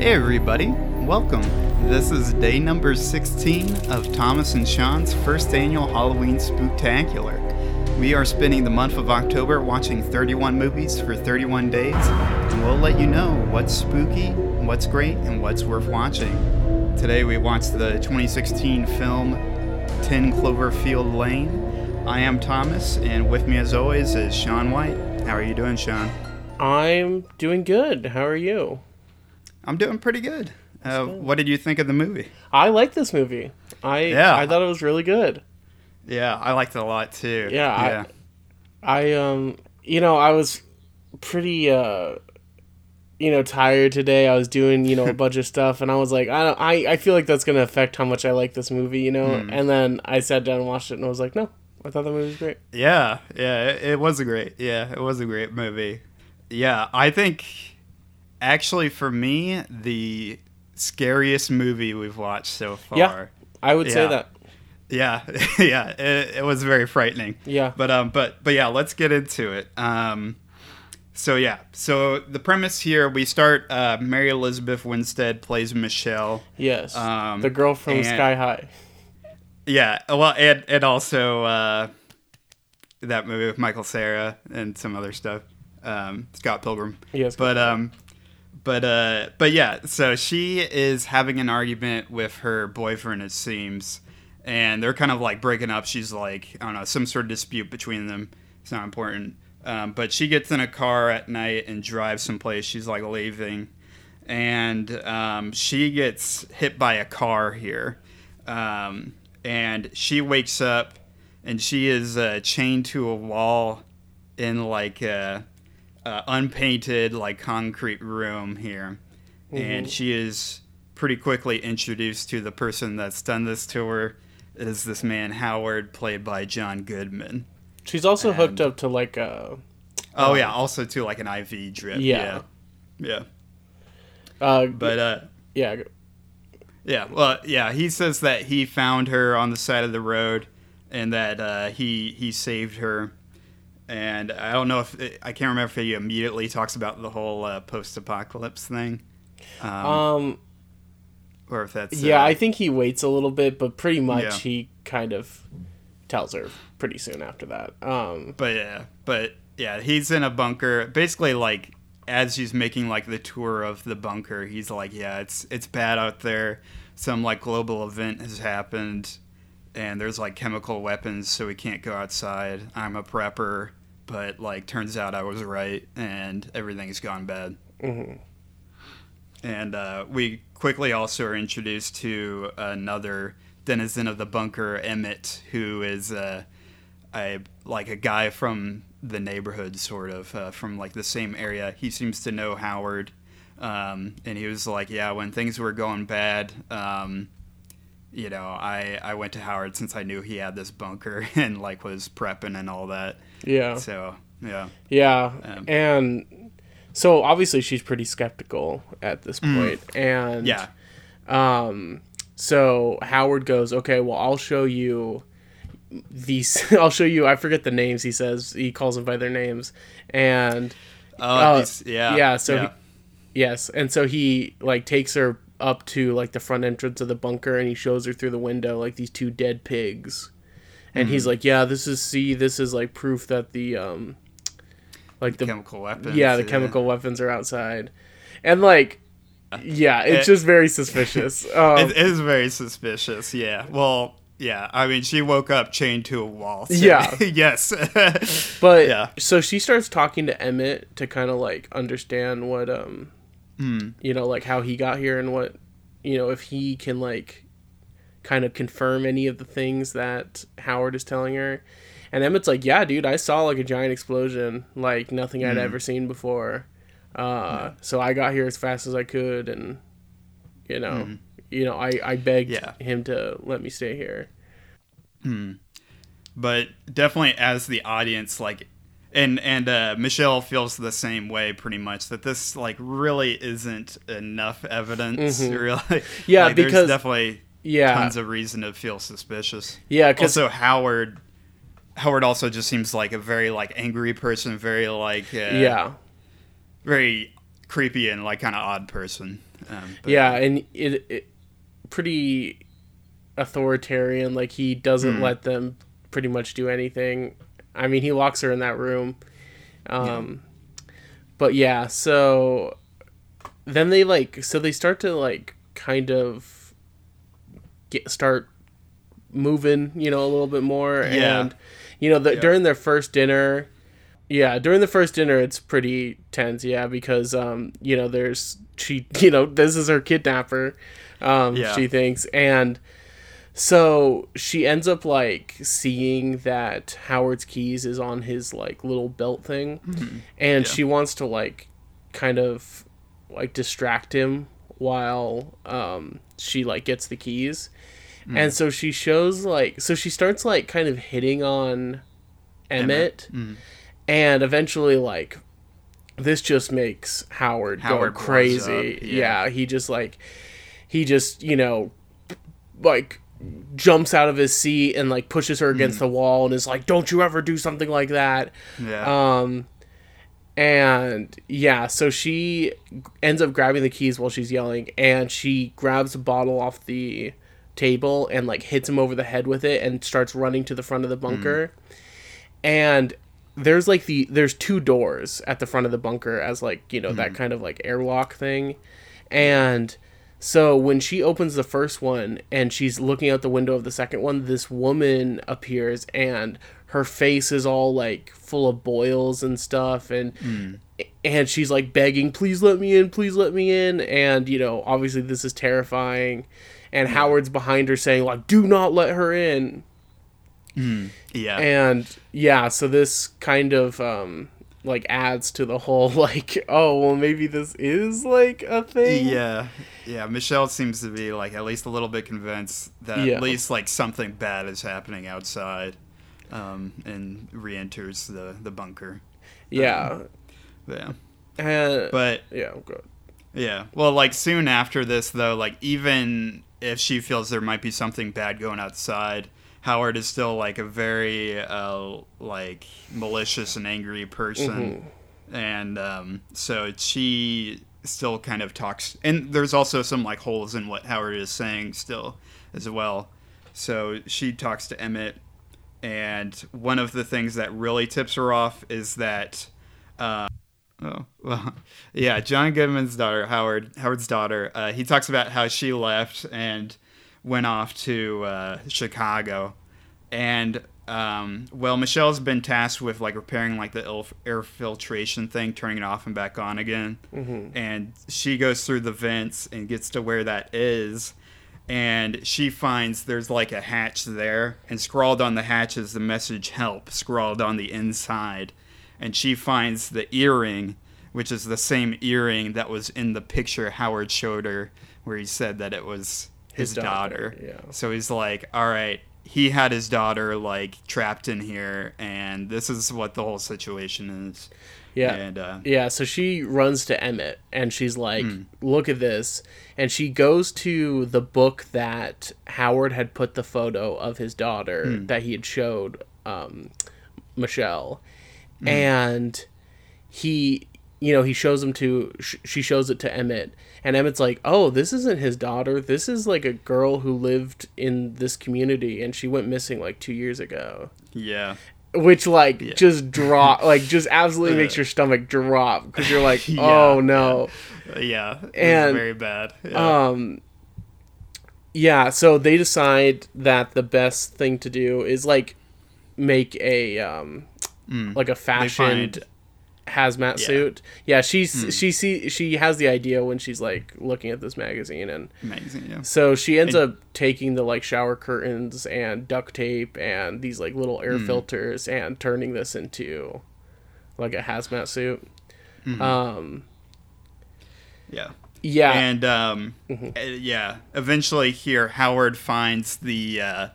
Hey, everybody, welcome. This is day number 16 of Thomas and Sean's first annual Halloween Spooktacular. We are spending the month of October watching 31 movies for 31 days, and we'll let you know what's spooky, what's great, and what's worth watching. Today we watched the 2016 film 10 Cloverfield Lane. I am Thomas, and with me as always is Sean White. How are you doing, Sean? I'm doing good. How are you? I'm doing pretty good. Uh, what did you think of the movie? I like this movie. I Yeah. I thought it was really good. Yeah, I liked it a lot too. Yeah, I- I um you know, I was pretty uh you know, tired today. I was doing, you know, a bunch of stuff and I was like, I don't I I feel like that's going to affect how much I like this movie, you know? Hmm. And then I sat down and watched it and I was like, no. I thought the movie was great. yeah, yeah. It, it was a great. Yeah, it was a great movie. Yeah, I think actually for me the scariest movie we've watched so far. Yeah. I would say that. Yeah, yeah. It, it was very frightening. Yeah. But um, but but yeah, let's get into it. Um, so yeah, so the premise here we start. Uh, Mary Elizabeth Winstead plays Michelle. Yes. Um, the girl from and- Sky High. Yeah, well, and and also uh, that movie with Michael Cera and some other stuff. Um, Scott Pilgrim. Yes. But um, but uh, but yeah. So she is having an argument with her boyfriend, it seems, and they're kind of like breaking up. She's like, I don't know, some sort of dispute between them. It's not important. Um, but she gets in a car at night and drives someplace. She's like leaving, and um, she gets hit by a car here, um, and she wakes up, and she is uh, chained to a wall in like a, a unpainted like concrete room here, and she is pretty quickly introduced to the person that's done this to her. It is this man Howard, played by John Goodman. She's also hooked up to like a Oh yeah, also to like an IV drip. Yeah. yeah, yeah. uh But uh, yeah, Yeah, well, yeah, he says that he found her on the side of the road, and that uh, he he saved her. And I don't know if I can't remember if he immediately talks about the whole uh, post-apocalypse thing, um, um or if that's Yeah, uh, I think he waits a little bit, but pretty much Yeah. he kind of tells her pretty soon after that. Um, But yeah, but yeah, he's in a bunker. Basically, like as he's making like the tour of the bunker, he's like, "Yeah, it's it's bad out there. Some like global event has happened, and there's like chemical weapons, so we can't go outside. I'm a prepper, but like turns out I was right, and everything's gone bad." mhm. And uh, we quickly also are introduced to another denizen of the bunker, Emmett, who is uh, a like a guy from the neighborhood, sort of uh, from like the same area. He seems to know Howard, um, and he was like, "Yeah, when things were going bad." Um, you know, I, I went to Howard since I knew he had this bunker and like was prepping and all that. Yeah, So yeah, yeah, Um, and so obviously she's pretty skeptical at this point, and Mm. yeah, um, so Howard goes, okay, well, I'll show you these. I'll show you. I forget the names. He says he calls them by their names, and oh, these- yeah, yeah, so yeah. Yes, and so he like takes her up to like the front entrance of the bunker and he shows her through the window like these two dead pigs. And he's Mm-hmm. like, "Yeah, this is see, this is like proof that the um like the chemical weapons. yeah, the chemical weapons are outside." And like yeah, it's It- just very suspicious. Um, It is very suspicious. Yeah. Well, yeah. I mean, she woke up chained to a wall. so- Yeah. yes. but yeah. so she starts talking to Emmett to kind of like understand what um Hmm. you know like how he got here and what you know if he can like kind of confirm any of the things that Howard is telling her. And Emmett's like, "Yeah, dude, I saw like a giant explosion, like nothing I'd Hmm. ever seen before. Uh, so I got here as fast as I could, and you know, you know, I I begged Hmm. Yeah. him to let me stay here. but definitely as the audience, like, and and uh, Michelle feels the same way, pretty much. That this like really isn't enough evidence. Really. Mm-hmm. Yeah, Like, because- there's definitely Yeah, tons of reason to feel suspicious. yeah, because Also, Howard. Howard also just seems like a very like angry person, very like uh, yeah, very creepy and like kind of odd person. Um, but- yeah, and it, it pretty authoritarian. Like he doesn't Hmm. let them pretty much do anything. I mean, he locks her in that room. Um, but yeah, so then they like so they start to like kind of get start moving, you know, a little bit more Yeah. and you know, the, Yeah. during their first dinner, yeah, during the first dinner, it's pretty tense, yeah, because um, you know, there's she, you know, this is her kidnapper, um, Yeah. she thinks, and so she ends up like seeing that Howard's keys is on his like little belt thing, and Mm-hmm. Yeah. she wants to like kind of like distract him while um she like gets the keys. Mm. And so she shows like so she starts like kind of hitting on Emmett, Mm. and eventually like this just makes Howard, Howard go crazy. yeah. yeah. he just like he just, you know, like jumps out of his seat and like pushes her against Mm. the wall and is like, "Don't you ever do something like that." Yeah. Um, and yeah, so she ends up grabbing the keys while she's yelling, and she grabs a bottle off the table and like hits him over the head with it and starts running to the front of the bunker. And there's like the there's two doors at the front of the bunker as like you know that kind of like airlock thing, and so when she opens the first one and she's looking out the window of the second one, this woman appears and her face is all like full of boils and stuff and and she's like begging, "Please let me in, please let me in." And you know, obviously this is terrifying. And Howard's behind her saying like, "Do not let her in." yeah. And yeah, so this kind of um like adds to the whole like, oh, well maybe this is like a thing. Yeah, yeah. Michelle seems to be like at least a little bit convinced that Yeah. at least like something bad is happening outside, um, and re-enters the the bunker. Yeah. Yeah, And but yeah, good. yeah. Well, like soon after this, though, like even if she feels there might be something bad going outside, Howard is still like a very uh, like malicious and angry person, and um, so she still kind of talks. And there's also some like holes in what Howard is saying still as well. So she talks to Emmett, and one of the things that really tips her off is that. Uh, Oh well, yeah. John Goodman's daughter, Howard, Howard's daughter. Uh, he talks about how she left and went off to uh, Chicago, and um, well, Michelle's been tasked with like repairing like the air filtration thing, turning it off and back on again, and she goes through the vents and gets to where that is. And she finds there's like a hatch there, and scrawled on the hatch is the message "Help" scrawled on the inside. And she finds the earring, which is the same earring that was in the picture Howard showed her, where he said that it was his, His daughter, daughter. yeah. So he's like, all right, he had his daughter like trapped in here, and this is what the whole situation is. Yeah. And uh, Yeah, so she runs to Emmett and she's like, Hmm. "Look at this." And she goes to the book that Howard had put the photo of his daughter Hmm. that he had showed um, Michelle. Hmm. And he you know, he shows him to sh- she shows it to Emmett. And Emmett's like, "Oh, this isn't his daughter. This is like a girl who lived in this community and she went missing like 2 years ago." yeah, which like just drop like just absolutely makes your stomach drop because you're like Yeah, oh no. Uh, yeah, And, very bad. Yeah. um yeah so they decide that the best thing to do is like make a um like a fashioned hazmat Yeah. suit yeah she's she see she has the idea when she's like looking at this magazine and Amazing. Yeah. so she ends And- up taking the like shower curtains and duct tape and these like little Hmm. air filters and turning this into like a hazmat suit. Mm-hmm. Um Yeah. yeah. and um, Mm-hmm. uh, yeah, eventually here Howard finds the uh,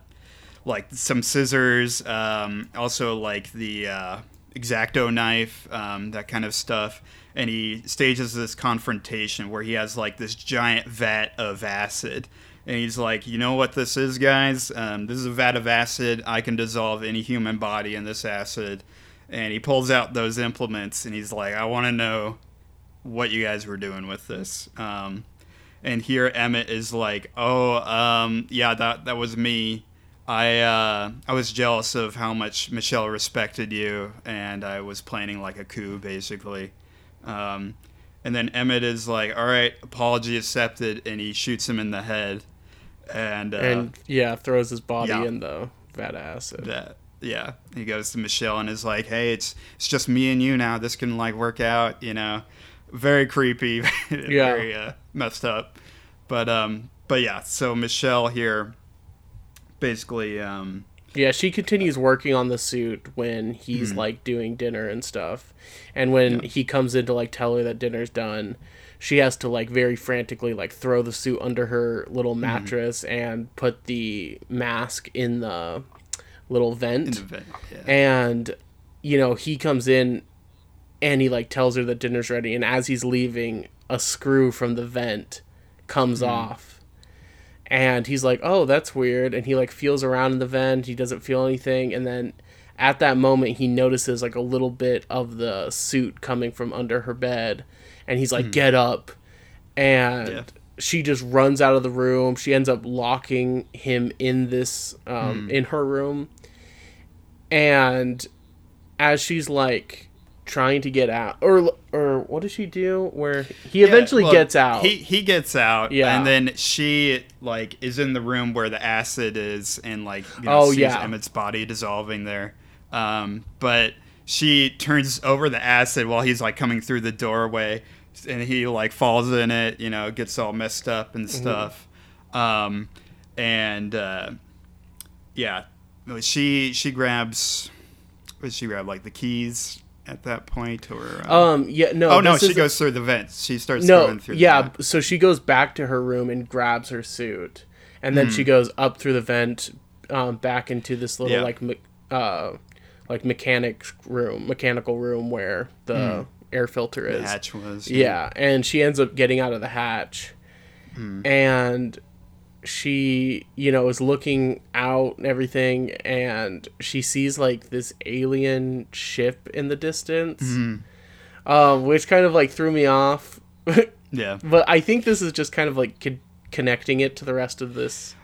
like some scissors, um, also like the uh, exacto knife, um, that kind of stuff, and he stages this confrontation where he has like this giant vat of acid. And he's like, you know what this is, guys? Um, this is a vat of acid. I can dissolve any human body in this acid. And he pulls out those implements and he's like, I want to know what you guys were doing with this. Um, and here Emmett is like, "Oh, um, yeah, that that was me. I uh, I was jealous of how much Michelle respected you, and I was planning like a coup, basically." Um, and then Emmett is like, "All right, apology accepted," and he shoots him in the head, and uh, and yeah, throws his body yeah. in the vat acid. that yeah, he goes to Michelle and is like, "Hey, it's it's just me and you now. This can like work out," you know. Very creepy, very uh, messed up, but um, but yeah. So Michelle here, basically, um, Yeah, she continues working on the suit when he's hmm. like doing dinner and stuff. And when he comes in to like tell her that dinner's done, she has to like very frantically like throw the suit under her little hmm. mattress and put the mask in the little vent. in the vent, yeah. and you know, he comes in and he like tells her that dinner's ready and as he's leaving, a screw from the vent comes hmm. off. And he's like, "Oh, that's weird." And he like feels around in the vent. He doesn't feel anything, and then at that moment he notices like a little bit of the suit coming from under her bed, and he's like, "Get up!" And Yeah. she just runs out of the room. She ends up locking him in this um, in her room, and as she's like trying to get out, or or what does she do? Where he eventually well, gets out. He he gets out, Yeah. and then she like is in the room where the acid is, and like you know, Oh, sees yeah. Emmett's body dissolving there. Um, but she turns over the acid while he's like coming through the doorway, and he like falls in it. You know, gets all messed up and Mm-hmm. stuff. Um, and uh, yeah, she she grabs. Does she grab? Like the keys at that point, or um, um yeah no Oh no, she is- goes through the vents. She starts no going through. yeah so she goes back to her room and grabs her suit and then she Hmm. goes up through the vent um, back into this little Yeah. like me- uh like mechanic room mechanical room where the air filter Hmm. the is hatch was. yeah and she ends up getting out of the hatch Hmm. and she you know is looking out and everything and she sees like this alien ship in the distance Hmm. um, which kind of like threw me off Yeah. but i think this is just kind of like con- connecting it to the rest of this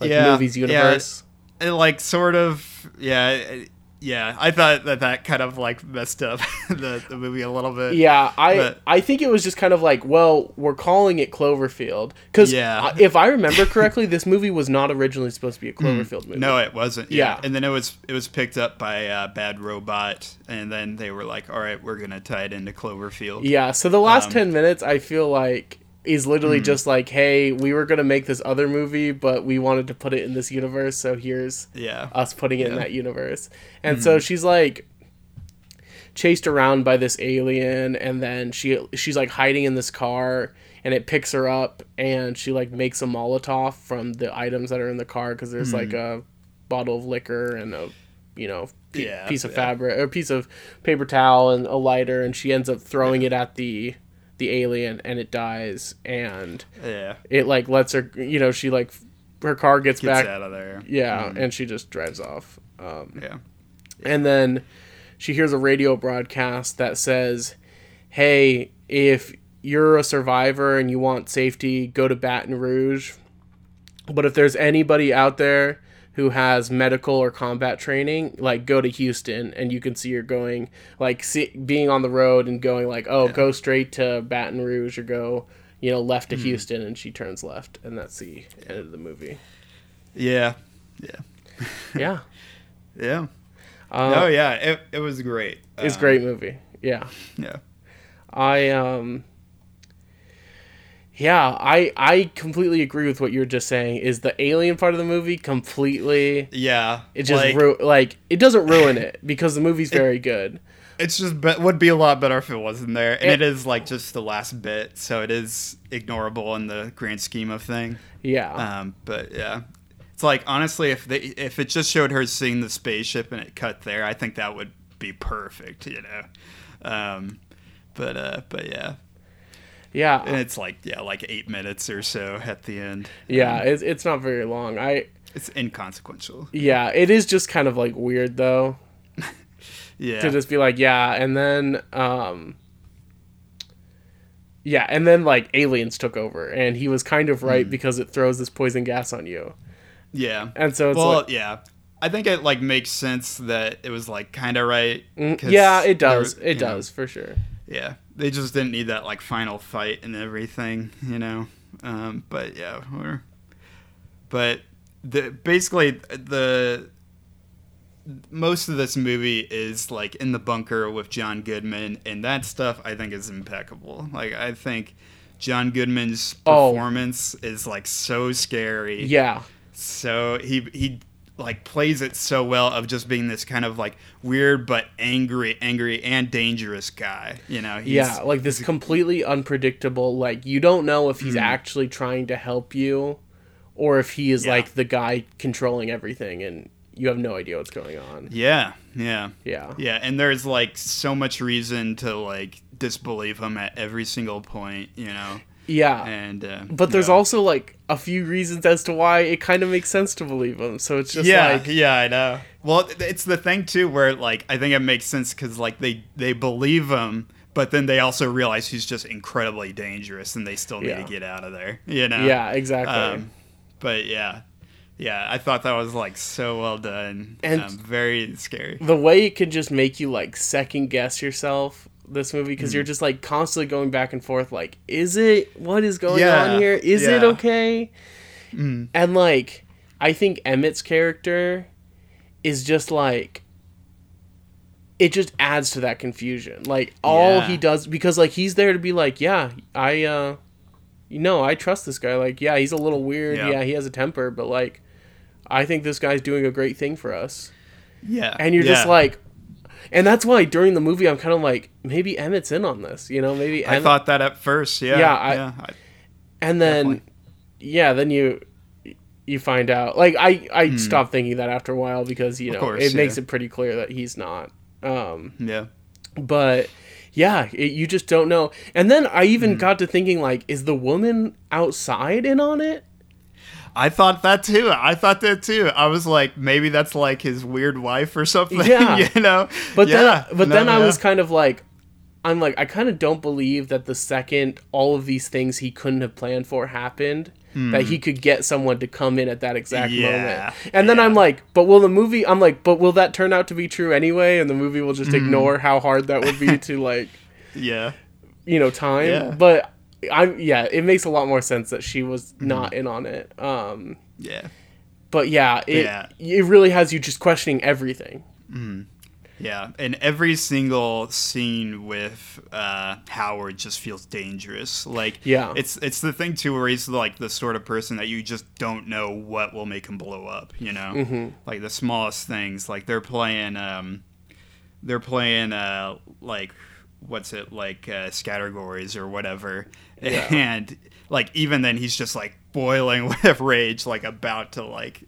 like Yeah, movies yeah. universe It, like sort of. Yeah. it- yeah. I thought that that kind of like messed up the, the movie a little bit. Yeah, I But- I think it was just kind of like, well, we're calling it Cloverfield because Yeah. if I remember correctly, this movie was not originally supposed to be a Cloverfield movie. No, it wasn't. Yeah. Yeah. And then it was it was picked up by uh, Bad Robot, and then they were like, "All right, we're gonna tie it into Cloverfield." Yeah, so the last Um, 10 minutes I feel like is Hmm. literally just like, hey, we were going to make this other movie, but we wanted to put it in this universe, so here's Yeah. us putting it in that universe. And Hmm. so she's like chased around by this alien and then she she's like hiding in this car and it picks her up and she like makes a molotov from the items that are in the car cuz there's like a bottle of liquor and a you know pe- Yeah, piece of yeah. fabric or piece of paper towel and a lighter and she ends up throwing it at the the alien and it dies and Yeah. it like lets her you know she like her car gets, Gets back out of there. yeah and she just drives off um, Yeah. and then she hears a radio broadcast that says, Hey, if you're a survivor and you want safety, go to Baton Rouge. But if there's anybody out there who has medical or combat training, like go to Houston and you can see you're going, like see, being on the road and going, like, oh, go straight to Baton Rouge or go, you know, left to Houston. And she turns left. And that's the end of the movie. Yeah. Yeah. Yeah. Yeah. Uh, oh yeah, it, it was great. It's a Um, great movie. Yeah. Yeah. I um yeah, I I completely agree with what you were just saying. Is the alien part of the movie completely? Yeah. It just like, ru- like it doesn't ruin it because the movie's very good. it's just be- would be a lot better if it wasn't there, and It- it is like just the last bit, so it is ignorable in the grand scheme of thing. Yeah, Um, but yeah, it's like honestly, if they if it just showed her seeing the spaceship and it cut there, I think that would be perfect, you know. Um, but uh, but yeah, and yeah, it's like yeah, like eight minutes or so at the end. yeah. It's it's not very long. I It's inconsequential. yeah, it is just kind of like weird though Yeah. to just be like yeah, and then um Yeah, and then like aliens took over, and he was kind of right because it throws this poison gas on you, Yeah. and so it's well, like, yeah. I think it like makes sense that it was like kind of right. Mm, yeah, it does, it know, does for sure. yeah, they just didn't need that like final fight and everything, you know. Um, but yeah, whatever. but the basically the most of this movie is like in the bunker with John Goodman, and that stuff I think is impeccable. Like I think John Goodman's Oh. performance is like so scary. Yeah, So he he like plays it so well of just being this kind of like weird but angry, angry and dangerous guy. You know, he's, yeah, like this completely unpredictable. Like you don't know if he's Mm. actually trying to help you, or if he is Yeah. like the guy controlling everything, and you have no idea what's going on. yeah, yeah, Yeah, yeah. And there's like so much reason to like disbelieve him at every single point. You know, yeah. and uh, But there's also like a few reasons as to why it kind of makes sense to believe him. So it's just yeah, like yeah, I know. Well, it's the thing too where like I think it makes sense because like they they believe him, but then they also realize he's just incredibly dangerous, and they still need Yeah. to get out of there. You know? yeah, exactly. Um, but yeah, yeah, I thought that was like so well done And- um, very scary. the way it can just make you like second guess yourself this movie because Mm. you're just like constantly going back and forth like is it what is going Yeah, on here? Is it okay? Mm. and like i think emmett's character is just like it just adds to that confusion. Like all Yeah. he does because like he's there to be like yeah i uh you know i trust this guy. Like yeah he's a little weird. Yeah. yeah he has a temper but like i think this guy's doing a great thing for us. Yeah, and you're just like and that's why during the movie i'm kind of like maybe emmett's in on this you know maybe I thought that at first. Yeah, Yeah, I- yeah, I- and then definitely. yeah then you you find out like i i stopped thinking that after a while because you Hmm. Know course, it makes it pretty clear that he's not um yeah. but yeah it, you just don't know and then i even Hmm. got to thinking like is the woman outside in on it I thought that too. I thought that too. I was like, maybe that's like his weird wife or something. Yeah. you know. But yeah, then, but no, then I was kind of like, I'm like, I kind of don't believe that the second all of these things he couldn't have planned for happened, that he could get someone to come in at that exact Hmm. Yeah, moment. And then yeah. I'm like, but will the movie? I'm like, but will that turn out to be true anyway? And the movie will Hmm. just ignore how hard that would be to like, Yeah. you know, time. But I'm yeah, it makes a lot more sense that she was Hmm. not in on it. Um, Yeah. but yeah, it Yeah. it really has you just questioning everything. Yeah, and every single scene with uh, Howard just feels dangerous. Like, Yeah. it's it's the thing too, where he's like the sort of person that you just don't know what will make him blow up. You know, Mm-hmm. like the smallest things. Like they're playing, um, they're playing, uh, like what's it like, uh, Scattergories or whatever, Yeah. and like even then he's just like boiling with rage, like about to like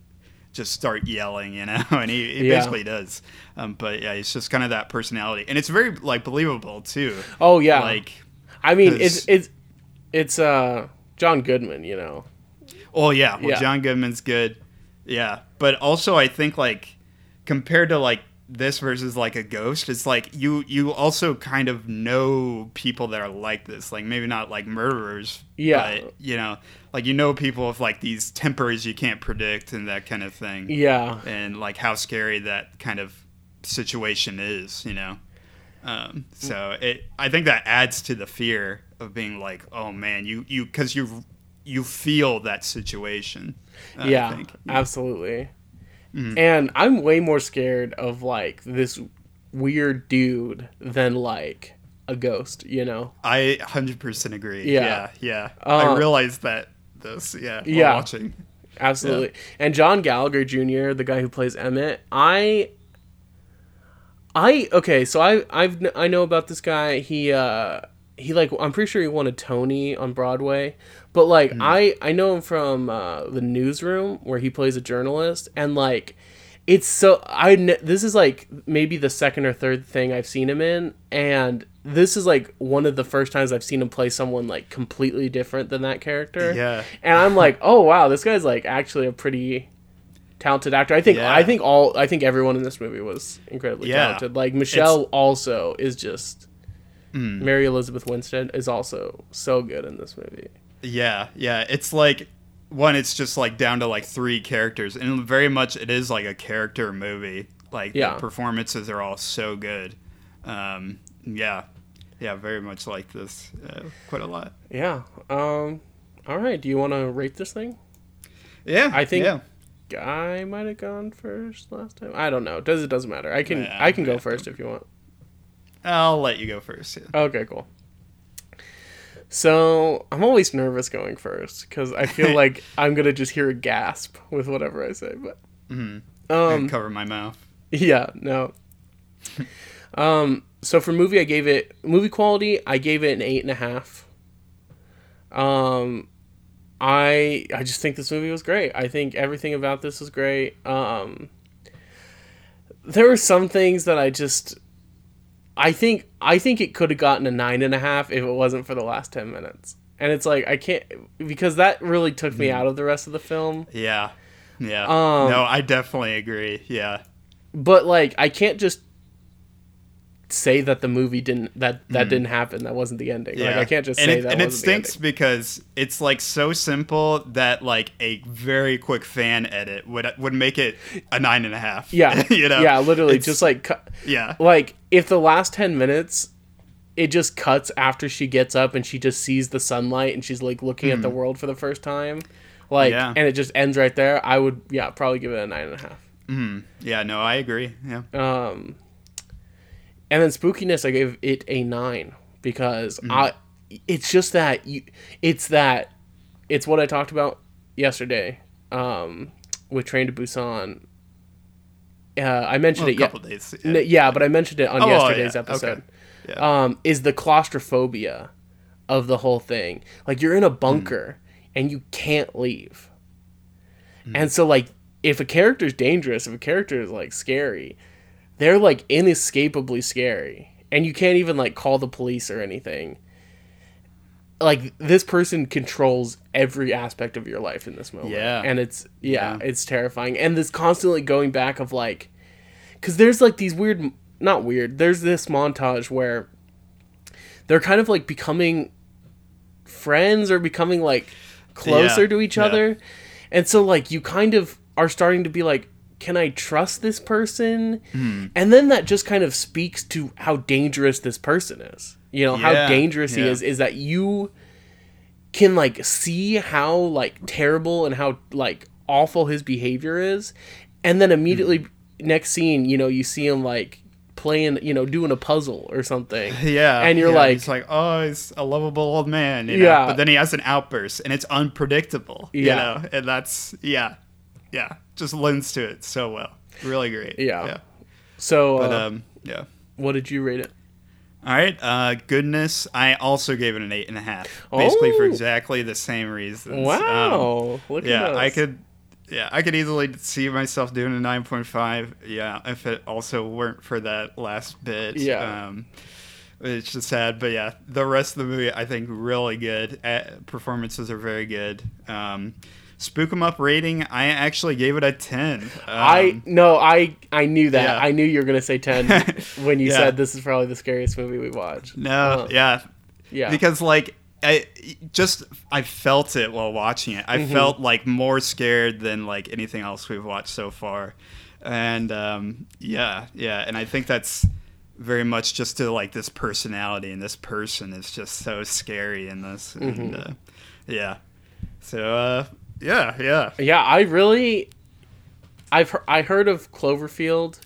just start yelling, you know, and he, he Yeah. basically does. Um, but yeah, he's just kind of that personality, and it's very like believable too. Oh yeah, Like, I mean, it's it's it's uh John Goodman, you know. oh yeah, well, Yeah. John Goodman's good, yeah, but also I think like compared to like this versus like a ghost, it's like you you also kind of know people that are like this, like maybe not like murderers, Yeah. but you know, like you know people with like these tempers you can't predict and that kind of thing. Yeah, and like how scary that kind of situation is, you know. Um, so it, I think that adds to the fear of being like, oh man, you you because you you feel that situation. I yeah, think. absolutely. Mm-hmm. And I'm way more scared of like this weird dude than like a ghost, you know. I hundred percent agree. Yeah. yeah, yeah. Uh, I realized that this, yeah, while Yeah. watching. Absolutely. And John Gallagher Jr., the guy who plays Emmett, I I okay, so I I've I know about this guy. He uh he like I'm pretty sure he won a Tony on Broadway. But like I I know him from uh the newsroom where he plays a journalist and like it's so I this is like maybe the second or third thing I've seen him in and this is like one of the first times I've seen him play someone like completely different than that character. Yeah. And I'm like, "Oh wow, this guy's like actually a pretty talented actor." I think Yeah. I think all I think everyone in this movie was incredibly Yeah. talented. Like Michelle also is just Mm. Mary Elizabeth Winstead is also so good in this movie. Yeah, yeah. It's like one. It's just like down to like three characters, and very much it is like a character movie. Like Yeah. the performances are all so good. Um, yeah, yeah. Very much like this. Uh, quite a lot. Yeah. Um. All right. Do you want to rate this thing? Yeah, I think- Yeah. I might have gone first last time. I don't know. Does it doesn't matter. I can Yeah, I can go first if you want. I'll let you go first. Yeah. Okay, cool. So I'm always nervous going first because I feel like I'm gonna just hear a gasp with whatever I say. But Mhm. um, cover my mouth. yeah, no. um, so for movie, I gave it movie quality. I gave it an eight and a half. Um, I I just think this movie was great. I think everything about this was great. Um, there were some things that I just. I think I think it could have gotten a nine and a half if it wasn't for the last ten minutes. And it's like I can't because that really took me out of the rest of the film. Yeah. Yeah. Um, no, I definitely agree. Yeah. but like I can't just say that the movie didn't that that didn't happen. That wasn't the ending. Like Hmm. Yeah. I can't just and say it, that. And it stinks because it's like so simple that like a very quick fan edit would would make it a nine and a half. Yeah, you know. yeah, literally, It's- just like yeah. like if the last ten minutes, it just cuts after she gets up and she just sees the sunlight and she's like looking at the world for the first time, like, Hmm. Yeah. and it just ends right there. I would, yeah, probably give it a nine and a half. Mhm. Yeah. No, I agree. Yeah. Um, and then spookiness, I gave it a nine because Mm-hmm. I, it's just that you, it's that, it's what I talked about yesterday, um, with Train to Busan. Uh, I mentioned Well, a it. Yeah, couple days. N- yeah, but I mentioned it on Oh, oh, yesterday's yeah, episode. okay. Yeah. Um, is the claustrophobia of the whole thing? Like you're in a bunker and you can't leave, and so like if a character's dangerous, if a character is like scary, they're like inescapably scary, and you can't even like call the police or anything. Like this person controls every aspect of your life in this moment, Yeah. and it's yeah, Yeah. it's terrifying, and this constantly going back of like because there's like these weird not weird there's this montage where they're kind of like becoming friends or becoming like closer Yeah, to each yeah. other and so like you kind of are starting to be like can i trust this person Hmm. and then that just kind of speaks to how dangerous this person is you know how Yeah, dangerous he is is that you can like see how like terrible and how like awful his behavior is and then immediately Hmm. next scene you know you see him like playing you know doing a puzzle or something Yeah, and you're yeah, like- he's like, oh, he's a lovable old man, you know? Yeah. But then he has an outburst, and it's unpredictable, you Yeah. know. And that's yeah, yeah, just lends to it so well, really great. Yeah. yeah. so But uh, um, yeah. what did you rate it All right, uh, goodness. I also gave it an eight and a half, basically for Oh. exactly the same reasons. Um, wow look yeah. I could. Yeah, I could easily see myself doing a nine point five. Yeah, if it also weren't for that last bit. Yeah. Um, it's just sad, but yeah, the rest of the movie I think really good. Uh, performances are very good. Um, Spook 'em up rating, I actually gave it a ten. Um, I no, I I knew that. yeah. I knew you were gonna say ten when you Yeah. said this is probably the scariest movie we watched. no, Uh, yeah, yeah, because like I just I felt it while watching it. I Mm-hmm. felt like more scared than like anything else we've watched so far, and um, yeah, yeah, and I think that's very much just to like this personality and this person is just so scary in this, Mm-hmm. and uh, yeah, so uh, yeah, yeah, yeah. I really, I've he- I heard of Cloverfield,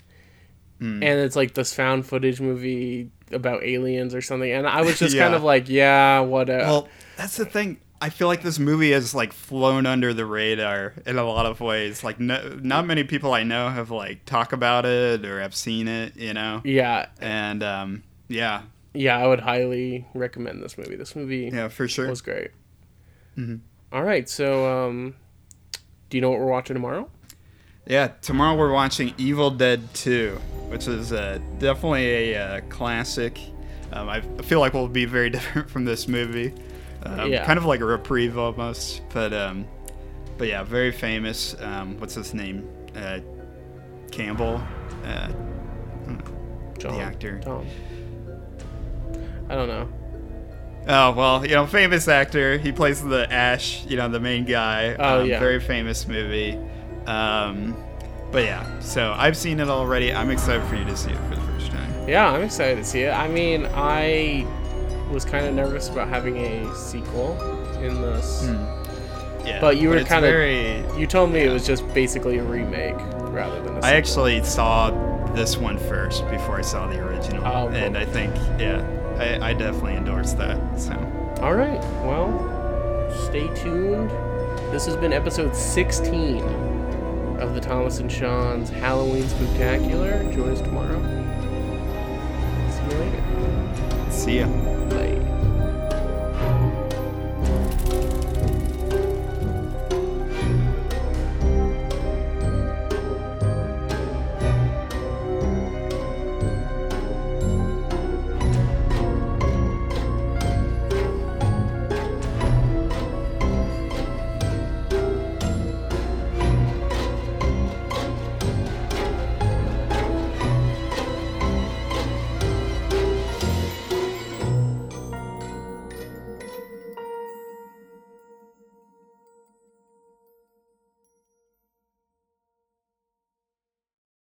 Mm. and it's like this found footage movie about aliens or something, and I was just kind of like, yeah, what? Uh, Well, that's the thing. I feel like this movie has like flown under the radar in a lot of ways. Like, no, not many people I know have like talk about it or have seen it. You know, yeah, and um, yeah, yeah. I would highly recommend this movie. This movie yeah, for sure. was great. Mhm. All right, so um, do you know what we're watching tomorrow? Yeah, tomorrow we're watching Evil Dead 2, which is uh, definitely a uh, classic. Um, I feel like we'll be very different from this movie. Um, Yeah. Kind of like a reprieve almost, but um, but yeah, very famous. Um, what's his name? Uh, Campbell. Uh, John, actor. Tom. I don't know. Oh well, you know, famous actor. He plays the Ash, you know, the main guy. Oh, um, yeah. Very famous movie. Um, but yeah, so I've seen it already. I'm excited for you to see it for the first time. Yeah, I'm excited to see it. I mean, I was kind of nervous about having a sequel in this. Yeah, But you were kinda- very. You told me it was just basically a remake rather than a sequel. I actually saw this one first before I saw the original, Oh, cool. and I think yeah, I, I definitely endorse that. So All right. Well, stay tuned. This has been episode 16 of the Thomas and Sean's Halloween Spectacular. Join us tomorrow. See you later. see ya.